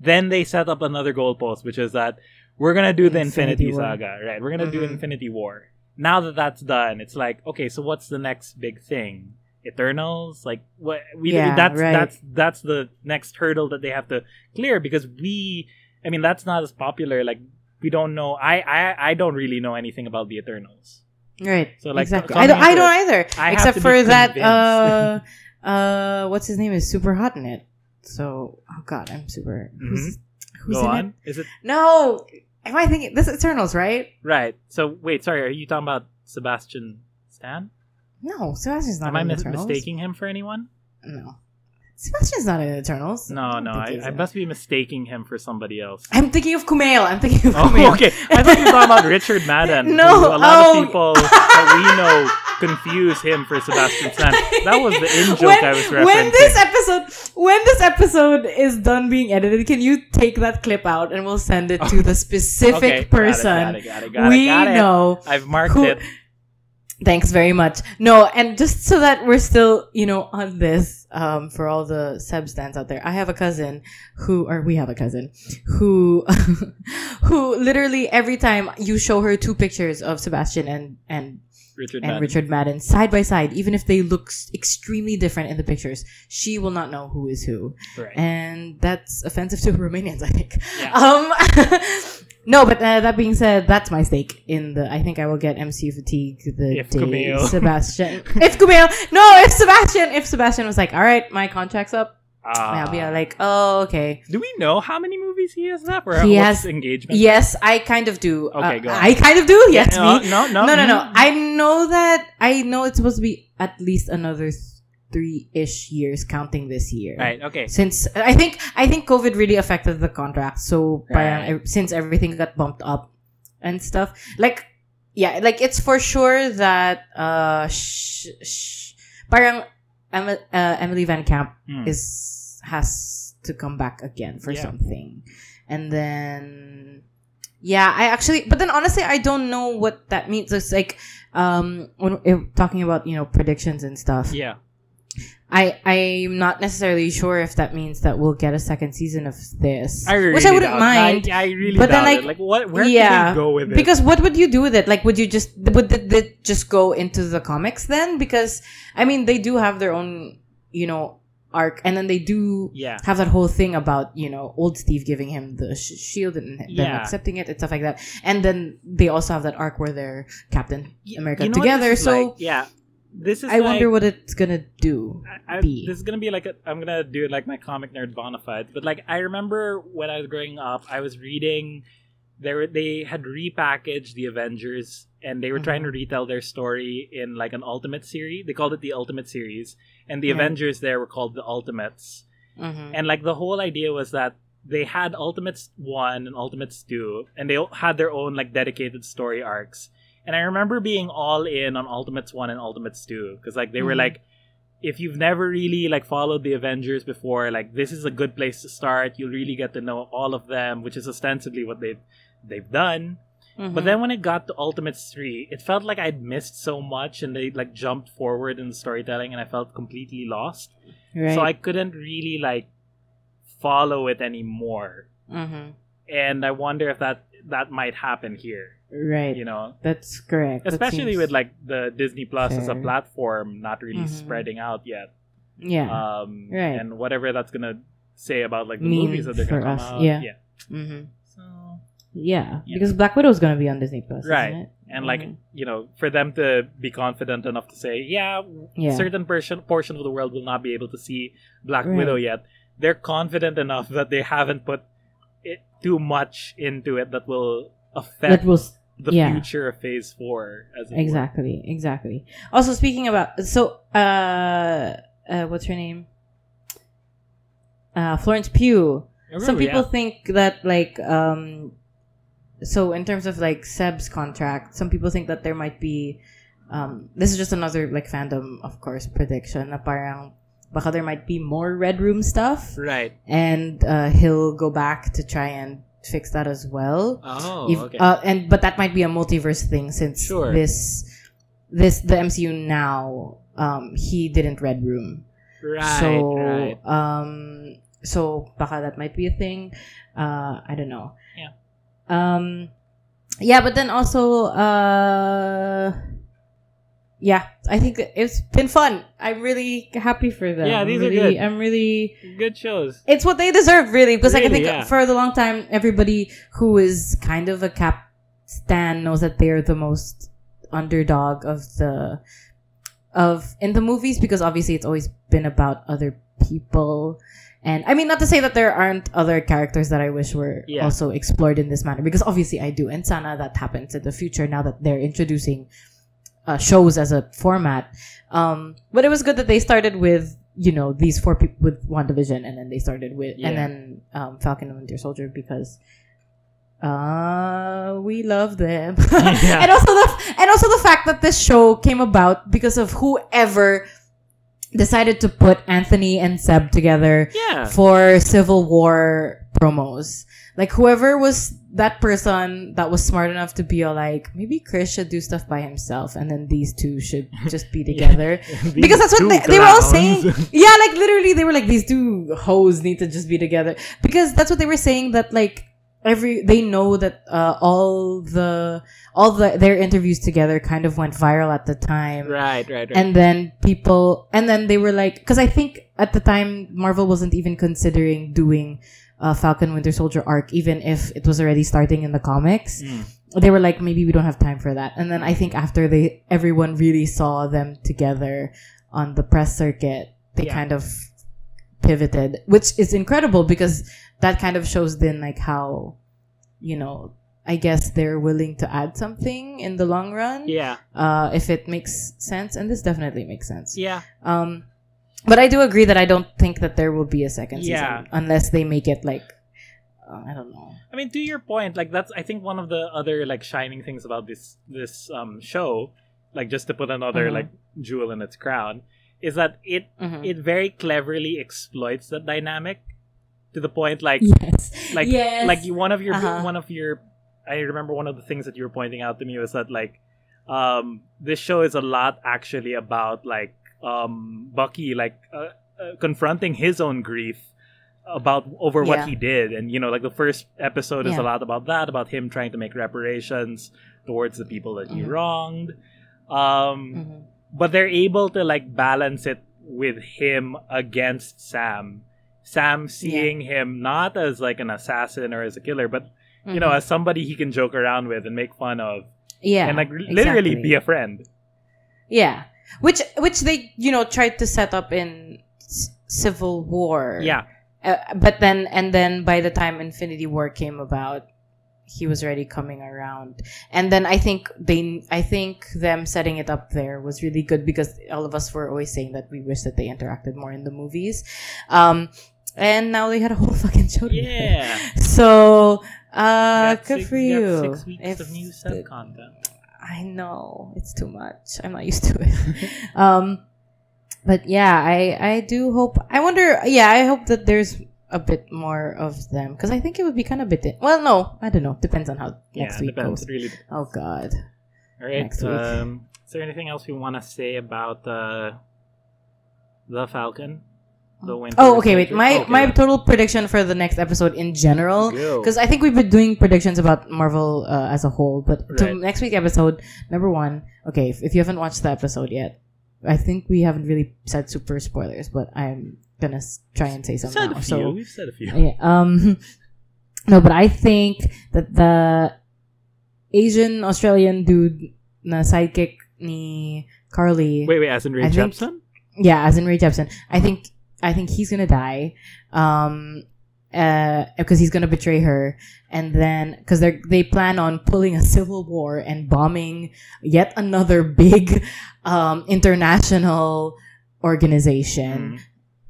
then they set up another goalpost, which is that we're gonna do the Infinity Infinity, Saga, right? We're gonna do Mhm. Infinity War. Now that that's done, it's like, okay, so what's the next big thing? Eternals, like what we Yeah, that's right. that's that's the next hurdle that they have to clear because we I mean, that's not as popular. Like, we don't know. I, I, I don't really know anything about the Eternals. Right So, like, exactly i don't i don't it, either I except for that uh uh what's his name is super hot in it so oh god i'm super who's who's Mm-hmm. Go in on. it Is it No, am I thinking this is Eternals, right? right? So, wait. Sorry. Are you talking about Sebastian Stan? No, Sebastian's not Am I mis- mistaking him for anyone? No, Sebastian's not in Eternals. No, no. I, I must be mistaking him for somebody else. I'm thinking of Kumail. I'm thinking of Oh, Kumail. okay. I thought you were talking about Richard Madden. No, who a lot oh. of people that we know confuse him for Sebastian Stan. That was the in joke when, I was referencing. when this episode when this episode is done being edited, can you take that clip out and we'll send it to the specific Okay, person got it, got it, got it, we know I've marked who- it. Thanks very much. No, and just so that we're still, you know, on this, um, for all the Seb stands out there, I have a cousin who, or we have a cousin who, who literally every time you show her two pictures of Sebastian and, and, Richard and Madden. Richard Madden side by side, even if they look extremely different in the pictures, she will not know who is who. Right. And that's offensive to Romanians, I think. Yeah. Um, no, but uh, that being said, that's my stake in the. I think I will get MCU fatigue the If day Kumail. Sebastian. if Kumail, no, if Sebastian, if Sebastian was like, all right, my contract's up, Ah. I'll be uh, like, oh, okay. Do we know how many movies he has left? Or He has- engagement? Yes, I kind of do. Okay, Uh, go on. I kind of do. Yes, no, me. no, no, no, no, no. I know that. I know it's supposed to be at least another three ish years, counting this year. Right. Okay. since I think I think COVID really affected the contract. So Right. since everything got bumped up and stuff, like yeah, like it's for sure that uh, sh- sh- parang Em- uh, Emily VanCamp Hmm. is has to come back again for Yeah. something, and then yeah, I actually, but then honestly, I don't know what that means. It's like um when if, talking about you know predictions and stuff. Yeah. I I'm not necessarily sure if that means that we'll get a second season of this, I really which I wouldn't doubt- mind. I, I really But then, like. Like, what? Where yeah, can they go with it? Because what would you do with it? Like, would you just would it, it just go into the comics then? Because I mean, they do have their own, you know, arc, and then they do Yeah. have that whole thing about you know old Steve giving him the sh- shield and then Yeah. accepting it and stuff like that. And then they also have that arc where they're Captain America You know what together. So like? yeah, this is. I wonder what it's gonna do. I, I- be. this is gonna be like a, I'm gonna do it like my comic nerd bonafide, but like I remember when I was growing up, I was reading. They were, they had repackaged the Avengers and they were trying to Mm-hmm. retell their story in like an Ultimate series. They called it the Ultimate series, and the Right. Avengers there were called the Ultimates. Mhm. And like the whole idea was that they had Ultimates 1 and Ultimates 2 and they all had their own like dedicated story arcs. And I remember being all in on Ultimates 1 and Ultimates 2 cuz like they were Mhm. like if you've never really like followed the Avengers before, like this is a good place to start. You'll really get to know all of them, which is ostensibly what they've they've done. Mhm. But then when it got to Ultimates 3, it felt like I'd missed so much and they like jumped forward in the storytelling and I felt completely lost right. so I couldn't really like follow it anymore. Mhm. And I wonder if that that might happen here. right. You know, That's correct. Especially seems- with like the Disney Plus as a platform not really Mhm. spreading out yet. yeah. Um, Right. And whatever that's gonna say about like the Mean movies that they're gonna come us, out. yeah. yeah. hmm So Yeah, Yeah. because Black Widow is gonna be on Disney Plus, Right. Isn't it? and like Mhm. you know, for them to be confident enough to say, yeah, Yeah. certain portion portion of the world will not be able to see Black Right. Widow yet. They're confident enough that they haven't put it too much into it that will affect that was the yeah. future of Phase Four. As it were. exactly, exactly. Also, speaking about so, uh, uh what's her name? Uh, Florence Pugh. I Some people yeah. think that like um, so in terms of like Seb's contract, some people think that there might be. Um, this is just another like fandom, of course, prediction. Na parang baka there might be more Red Room stuff. right. and uh, he'll go back to try and fix that as well. Oh, If- okay. uh, and but that might be a multiverse thing since Sure. this this the MCU now um, he didn't Red Room, right. so right. um so baka that might be a thing. Uh, I don't know. Yeah. Um, yeah, but then also uh. Yeah, I think it's been fun. I'm really happy for them. Yeah, these are really, good. I'm really Good shows. it's what they deserve, really. Because like I think yeah. for the long time, everybody who is kind of a cap stan knows that they're the most underdog of the of in the movies because obviously it's always been about other people. And I mean, not to say that there aren't other characters that I wish were Yeah. also explored in this manner, because obviously I do. And sana that happens in the future now that they're introducing uh, shows as a format. Um, but it was good that they started with you know these four people with WandaVision, and then they started with Yeah. and then um, Falcon and Winter Soldier because uh we love them Yeah. and also the and also the fact that this show came about because of whoever decided to put Anthony and Seb together Yeah. for Civil War promos. Like whoever was that person that was smart enough to be like, maybe Chris should do stuff by himself, and then these two should just be together. because that's what they, they were all saying. Yeah, like literally, they were like, these two hoes need to just be together. Because that's what they were saying. That like every they know that uh, all the all the their interviews together kind of went viral at the time right, right, right. and then people and then they were like because i think at the time marvel wasn't even considering doing uh, falcon winter soldier arc even if it was already starting in the comics Mm. they were like maybe we don't have time for that and then i think after they everyone really saw them together on the press circuit they Yeah. kind of pivoted which is incredible because that kind of shows then like how you know i guess they're willing to add something in the long run yeah, uh, if it makes sense, and this definitely makes sense. yeah, Um, but I do agree that I don't think that there will be a second Yeah. season unless they make it like uh, I don't know. I mean, to your point, like that's I think one of the other like shining things about this this um show, like just to put another Mhm. like jewel in its crown, is that it Mhm. it very cleverly exploits that dynamic to the point like Yes, like yes. like you, one of your Uh-huh. one of your I remember one of the things that you were pointing out to me was that like um this show is a lot actually about like um Bucky like uh, uh, confronting his own grief about over Yeah. what he did and you know like the first episode is Yeah. a lot about that about him trying to make reparations towards the people that he Mhm. wronged um Mhm. but they're able to like balance it with him against Sam. Sam seeing him not as like an assassin or as a killer, but you know, Mhm. as somebody he can joke around with and make fun of, yeah, and like literally exactly. be a friend. yeah, which which they you know tried to set up in Civil War. Yeah, Uh, but then and then by the time Infinity War came about, he was already coming around. And then I think they I think them setting it up there was really good because all of us were always saying that we wish that they interacted more in the movies. Um and now they had a whole fucking show yeah. So uh good six- for you. Six weeks If of new sub content. I know it's too much. I'm not used to it. um, but yeah, I I do hope. I wonder. Yeah, I hope that there's a bit more of them because I think it would be kind of bit. Well, no, I don't know. Depends on how Yeah, next week depends. goes. Really. depends. Oh God. All right. Next week. Um, is there anything else we want to say about uh, the Falcon? The Winter Oh, okay. Wait, my Okay, my yeah. total prediction for the next episode in general. Because I think we've been doing predictions about Marvel uh, as a whole, but to Right. next week episode number one. Okay, if, if you haven't watched the episode yet, I think we haven't really said super spoilers, but I'm gonna s- try and say We've said now. a few. So We've said a few. yeah, um, no, but I think that the Asian Australian dude, na sidekick ni Karli, Wait, wait. As in Rae I think- Jepsen? yeah, as in Rae Jepsen. I think I think he's gonna die, um, uh, because he's gonna betray her, and then because they they plan on pulling a civil war and bombing yet another big, um, international organization Mm.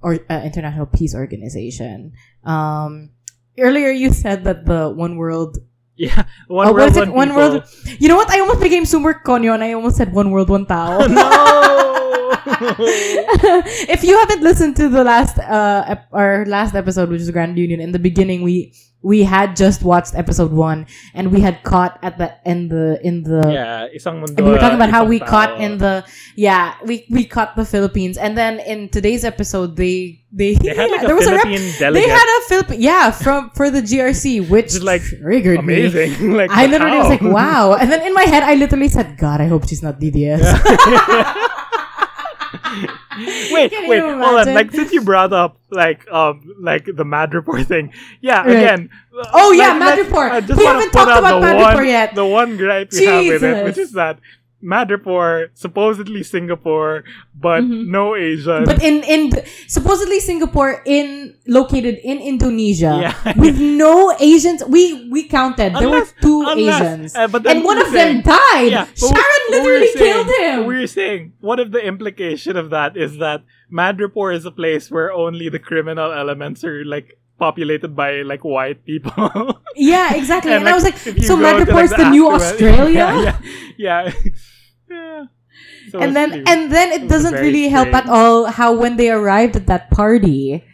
or uh, international peace organization. Um, earlier you said that the one world. Yeah. One Oh, world, what is it? one, One world. You know what? I almost became super conyo and I almost said one world, one tao. no. if you haven't listened to the last uh ep- our last episode which is grand union in the beginning we we had just watched episode one and we had caught at the in the in the yeah. Isang mundo. we were talking about how we tao. caught in the yeah we we caught the Philippines and then in today's episode they they, They had like a there was a rep- Philippine they had a Philip yeah from for the GRC which Just, like, triggered me Amazing. like I literally was like wow and then in my head I literally said God I hope she's not DDS wait, Can wait, you hold on. Like since you brought up like um like the Madripoor thing, yeah. Right. Again. Oh, yeah, like, Mad let's- I just We haven't talked about the Mad one, yet. The one gripe we have with it, which is that Madripoor supposedly Singapore, but Mhm. no Asian. But in in supposedly Singapore in located in Indonesia Yeah. with no Asians. We we counted there were two unless- Asians, uh, but and one of them died. Yeah, Sharon literally saying- killed him. We were saying, what if the implication of that is that Madripoor is a place where only the criminal elements are like populated by like white people? yeah, exactly. And, I was like, so go Madripoor is like, the new Australia. Yeah, yeah. yeah. Yeah. So and then really- and then it it doesn't very really help at all how when they arrived at that party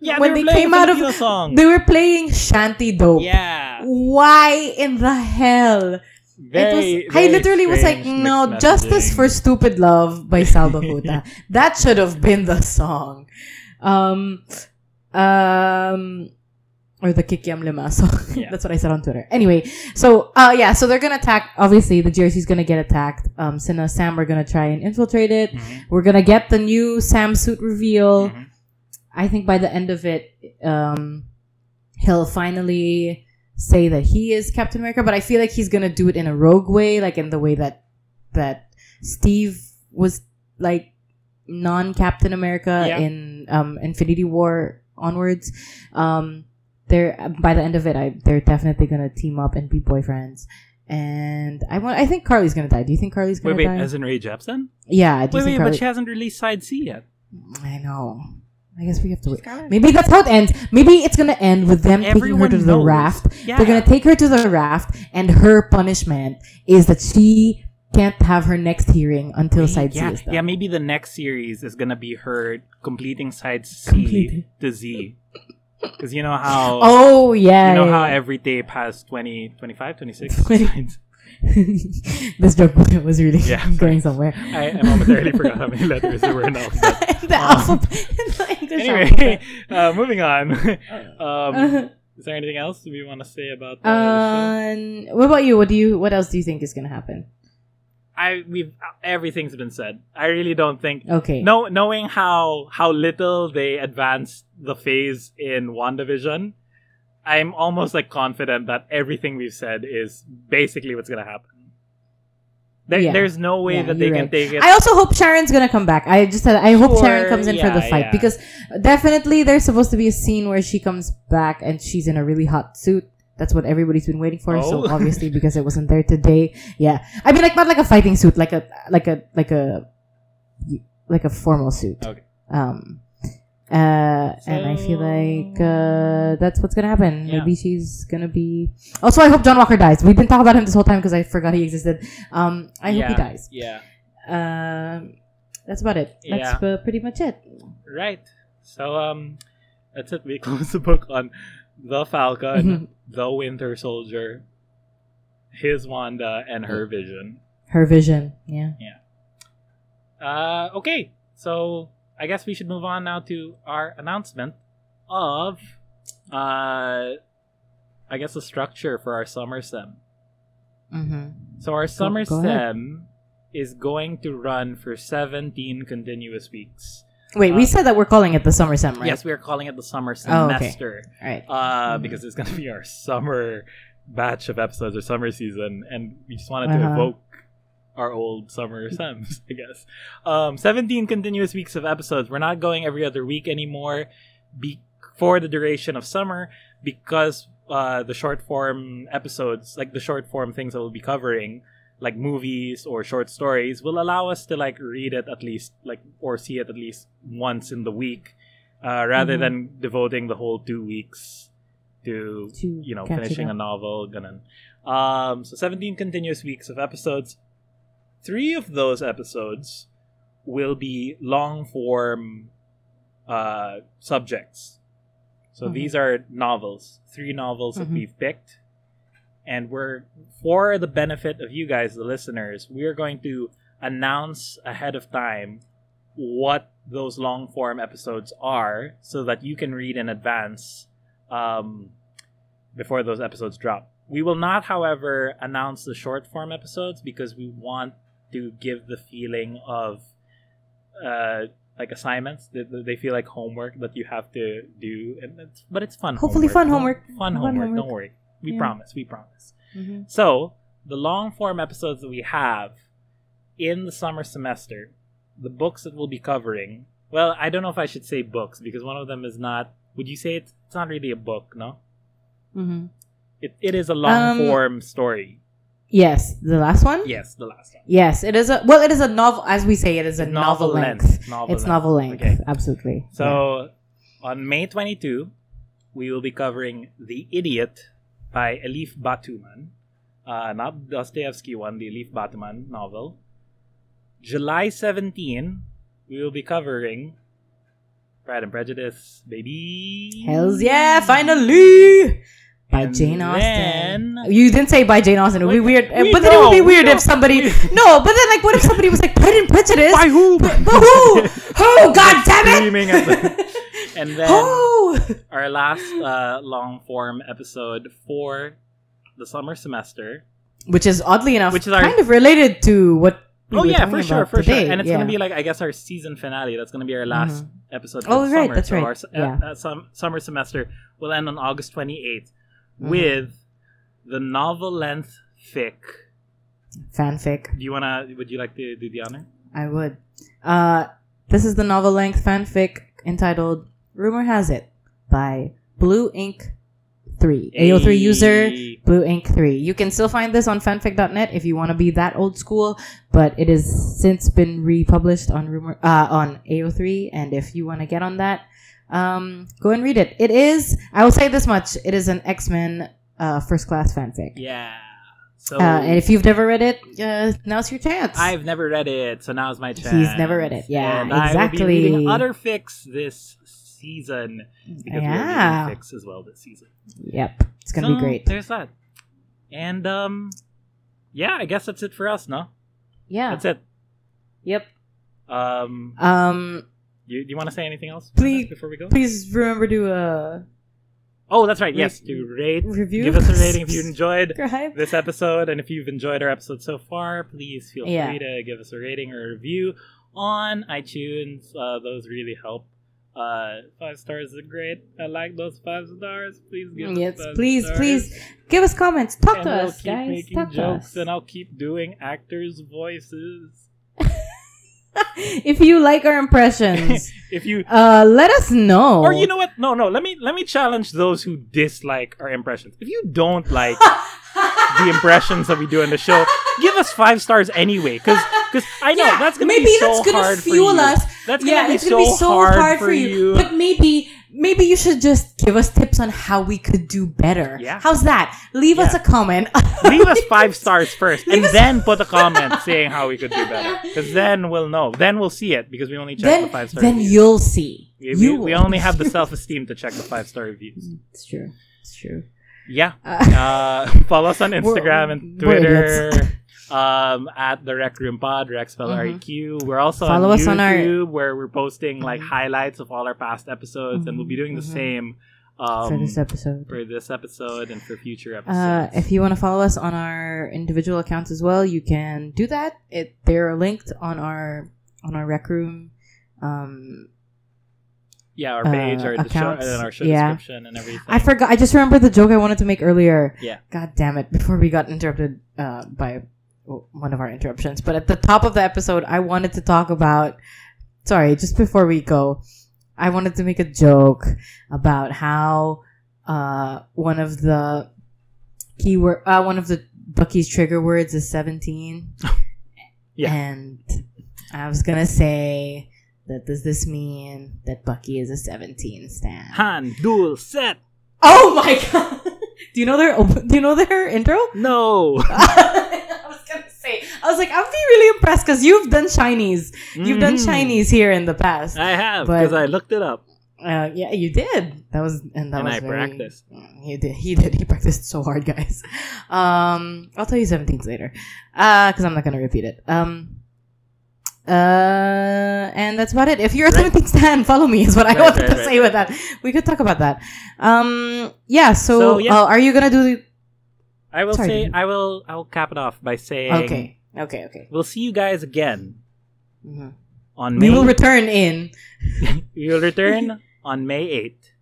yeah, when they, they were playing came out of- Filipino songs. they were playing Shanti Dope. yeah, Why in the hell? very. it was, I literally was like, no, mixed Justice for Stupid Love by Salbakuta. that should have been the song. Um, um, or the Kikiam Lima song. Yeah. That's what I said on Twitter. Anyway, so, uh, yeah, so they're gonna attack, obviously, the GRC's gonna get attacked. Um, Sina Sam are gonna try and infiltrate it. Mhm. We're gonna get the new Sam suit reveal. Mhm. I think by the end of it, um, he'll finally say that he is Captain America, but I feel like he's gonna do it in a rogue way, like in the way that that Steve was like non Captain America Yeah. in um, Infinity War onwards. Um, they're by the end of it, I they're definitely gonna team up and be boyfriends. And I want. I think Karli's gonna die. Do you think Karli's gonna Wait, wait, die? as in Rae Jepsen? yeah. Do you Wait, think wait, Carly? but she hasn't released Side C yet. I know. I guess we have to wait. Maybe that's how it ends. Maybe it's gonna end with them taking her Everyone to the raft. Yeah. They're gonna take her to the raft, and her punishment is that she can't have her next hearing until side yeah, C is done. yeah, maybe the next series is gonna be her completing side C Completing. to Z. Because you know how Oh yeah. you know how yeah, every tape has 20, 25, 26 Twenty- this joke was really Yeah, going somewhere. I, I momentarily forgot how many letters there were in the alphabet. the alphabet, the English Anyway, uh, moving on. um, alphabet. is there anything else we want to say about the, the show? Um, what about you? What do you? What else do you think is gonna happen? I we've everything's been said. I really don't think Okay. no knowing how how little they advanced the phase in WandaVision, I'm almost like confident that everything we've said is basically what's gonna happen. There, Yeah. There's no way Yeah, that they can right. take it. I also hope Sharon's gonna come back. I just said I hope Sharon comes in for the fight yeah. because definitely there's supposed to be a scene where she comes back and she's in a really hot suit. That's what everybody's been waiting for. So Oh. obviously because it wasn't there today, yeah. I mean, like not like a fighting suit, like a like a like a like a formal suit. Okay. Um. Uh, and I feel like uh, that's what's gonna happen. Yeah. Maybe she's gonna be. Also, I hope John Walker dies. We've been talking about him this whole time because I forgot he existed. Um, I hope he dies. Yeah. Um, that's about it. That's Yeah. uh, pretty much it. Right. So um, that's it. We close the book on the Falcon, Mhm. the Winter Soldier, his Wanda, and her Vision. Her vision. Yeah. Yeah. Uh, okay, so I guess we should move on now to our announcement of, uh, I guess the structure for our summer sem. Mm-hmm. So our summer go ahead. sem is going to run for 17 continuous weeks. Wait, we Uh, said that we're calling it the summer sem, right? Yes, we are calling it the summer Oh, okay. semester. All right. uh, because it's going to be our summer batch of episodes or summer season, and we just wanted to Uh-huh. evoke our old summer sems, I guess. Um, 17 continuous weeks of episodes. We're not going every other week anymore be- for the duration of summer because uh, the short form episodes, like the short form things that we'll be covering, like movies or short stories, will allow us to like read it at least like or see it at least once in the week, uh, rather Mhm. than devoting the whole two weeks to To you know finishing a novel. Ganun. Um, so 17 continuous weeks of episodes. Three of those episodes will be long form uh, subjects. So Mhm. these are novels, three novels that Mhm. we've picked. And we're, for the benefit of you guys, the listeners, we are going to announce ahead of time what those long form episodes are so that you can read in advance um, before those episodes drop. We will not, however, announce the short form episodes because we want to give the feeling of uh, like assignments that that they feel like homework that you have to do, and it's, but it's fun. Hopefully fun homework. Fun Fun homework. homework. Don't worry. We Yeah. promise. We promise. Mm-hmm. So, the long form episodes that we have in the summer semester, the books that we'll be covering. Well, I don't know if I should say books because one of them is not. Would you say it's, it's not really a book? No, Mm-hmm. it, it is a long Um, form story. Yes, the last one. Yes, the last one. Yes, it is a well. It is a novel, as we say. It is a It's novel, length. Novel It's novel length. Okay. Absolutely. So, on May 22, we will be covering The Idiot by Elif Batuman. Uh, not Dostoevsky one, the Elif Batuman novel. July 17, we will be covering Pride and Prejudice, baby. Hells yeah! Finally. By And Jane Austen. then- you didn't say by Jane Austen. It would be weird. we but then it would be know, we weird know. if somebody. No, but then like, what if somebody was like Pride and Prejudice? By who? But who? Who? God damn it! Screaming at the- And then Who? our last uh, long form episode for the summer semester Which is oddly enough, Which is our- kind of related to what. we oh yeah, for sure, for today. sure. And it's Yeah. gonna be like I guess our season finale. That's gonna be our last episode. For Oh, the right, summer. that's so right. Our Yeah. uh, sum- summer semester will end on August twenty eighth Mhm. with the novel length fic. fanfic. Do you wanna? Would you like to do the honor? I would. Uh, this is the novel length fanfic entitled "Rumor Has It" by Blue Ink Three. AO3 user Blue Ink 3. You can still find this on fanfic.net if you want to be that old school, but it has since been republished on rumor uh, on AO3 and if you want to get on that, um, go and read it. It is I will say this much, it is an X-Men uh, first class fanfic. Yeah. So Uh, and if you've never read it, uh, now's your chance. I've never read it, so now's my chance. He's never read it. Yeah, and I will be exactly. reading other fics this season because Yeah. we're reading fics as well this season. Yep. It's going to So, be great. There's that. And um yeah, I guess that's it for us, no? Yeah. That's it. Yep. Um Um you, you want to say anything else Please- before we go? please remember to uh Oh, that's right. Yes, to rate, Review. give us a rating if you enjoyed this episode, and if you've enjoyed our episode so far, please feel Yeah. free to give us a rating or a review on iTunes. Uh, those really help. Uh, five stars are great. I like those five stars. Please give us Yes, five please, stars. please give us comments. Talk and to we'll us, keep guys. making Talk to jokes, us. and I'll keep doing actors' voices. if you like our impressions, if you uh, let us know. or you know what? No, no. Let me let me challenge those who dislike our impressions. If you don't like the impressions that we do in the show, give us five stars anyway. Because because I know Yeah, that's gonna maybe be so that's gonna hard fuel for you. us. That's gonna, yeah, be, it's so gonna be so hard, hard, for you. But maybe, maybe you should just give us tips on how we could do better. Yeah. How's that? Leave us a comment. Leave us five stars first, and us- then put a comment saying how we could do better. Because then we'll know. Then we'll see it because we only check the five stars. then reviews. you'll see. We, you we, we only have the self esteem to check the five star reviews. It's true. It's true. Yeah. Uh, Uh, follow us on Instagram and Twitter. Um, at the Req Room Pod, Req spell Mhm. R-E-Q. We're also Follow on us on our- YouTube where we're posting like Mhm. highlights of all our past episodes, and we'll be doing the Mhm. same um, for this episode. for this episode and for future episodes. Uh, if you want to follow us on our individual accounts as well, you can do that. It they're linked on our on our Req Room. Um, yeah, our uh, page, our, the show, and our show yeah. description and everything. I forgot. I just remembered the joke I wanted to make earlier. Yeah. God damn it! Before we got interrupted uh, by one of our interruptions, but at the top of the episode, I wanted to talk about. Sorry, just before we go, I wanted to make a joke about how uh, one of the keyword, uh, one of the Bucky's trigger words is seventeen. Yeah. And I was gonna say that does this mean that Bucky is a seventeen stan? Han, duel, set. Oh my god! Do you know their Do you know their intro? No. I was gonna say. I was like, I'd be really impressed because you've done Chinese. You've done Mhm. Chinese here in the past. I have But- because I looked it up. Uh, yeah, you did. That was and that And was I very- practiced. He did. He did. He practiced so hard, guys. Um, I'll tell you seventeens later, uh, because I'm not gonna repeat it. Um. Uh, and that's about it. If you're a Right. 17 stan, follow me. Is what I Right, wanted right, to right, say with that. We could talk about that. Um, yeah. So, So, yeah. Uh, are you gonna do the? I will Sorry. say I will I will cap it off by saying Okay. Okay. Okay. we'll see you guys again Mhm. on May We will return in. we will return on May 8th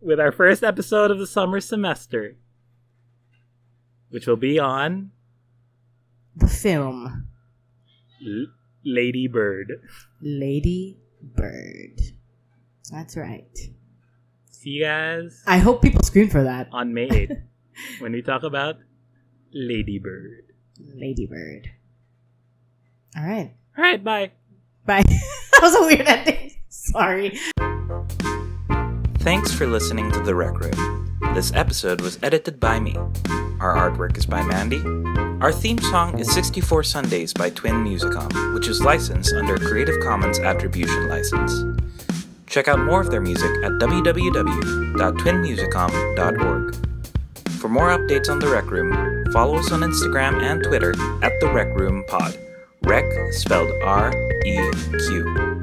with our first episode of the summer semester which will be on The film L- Lady Bird. Lady Bird. That's right. See you guys I hope people scream for that. on May 8th when we talk about Lady Bird. Lady Bird. All right. All right, bye. Bye. that was a weird ending. Sorry. Thanks for listening to The Req Room. This episode was edited by me. Our artwork is by Mandy. Our theme song is 64 Sundays by Twin Musicom, which is licensed under Creative Commons Attribution License. Check out more of their music at www.twinmusicom.org. For more updates on The Req Room, follow us on Instagram and Twitter at The Req Room Pod. Req spelled R E Q.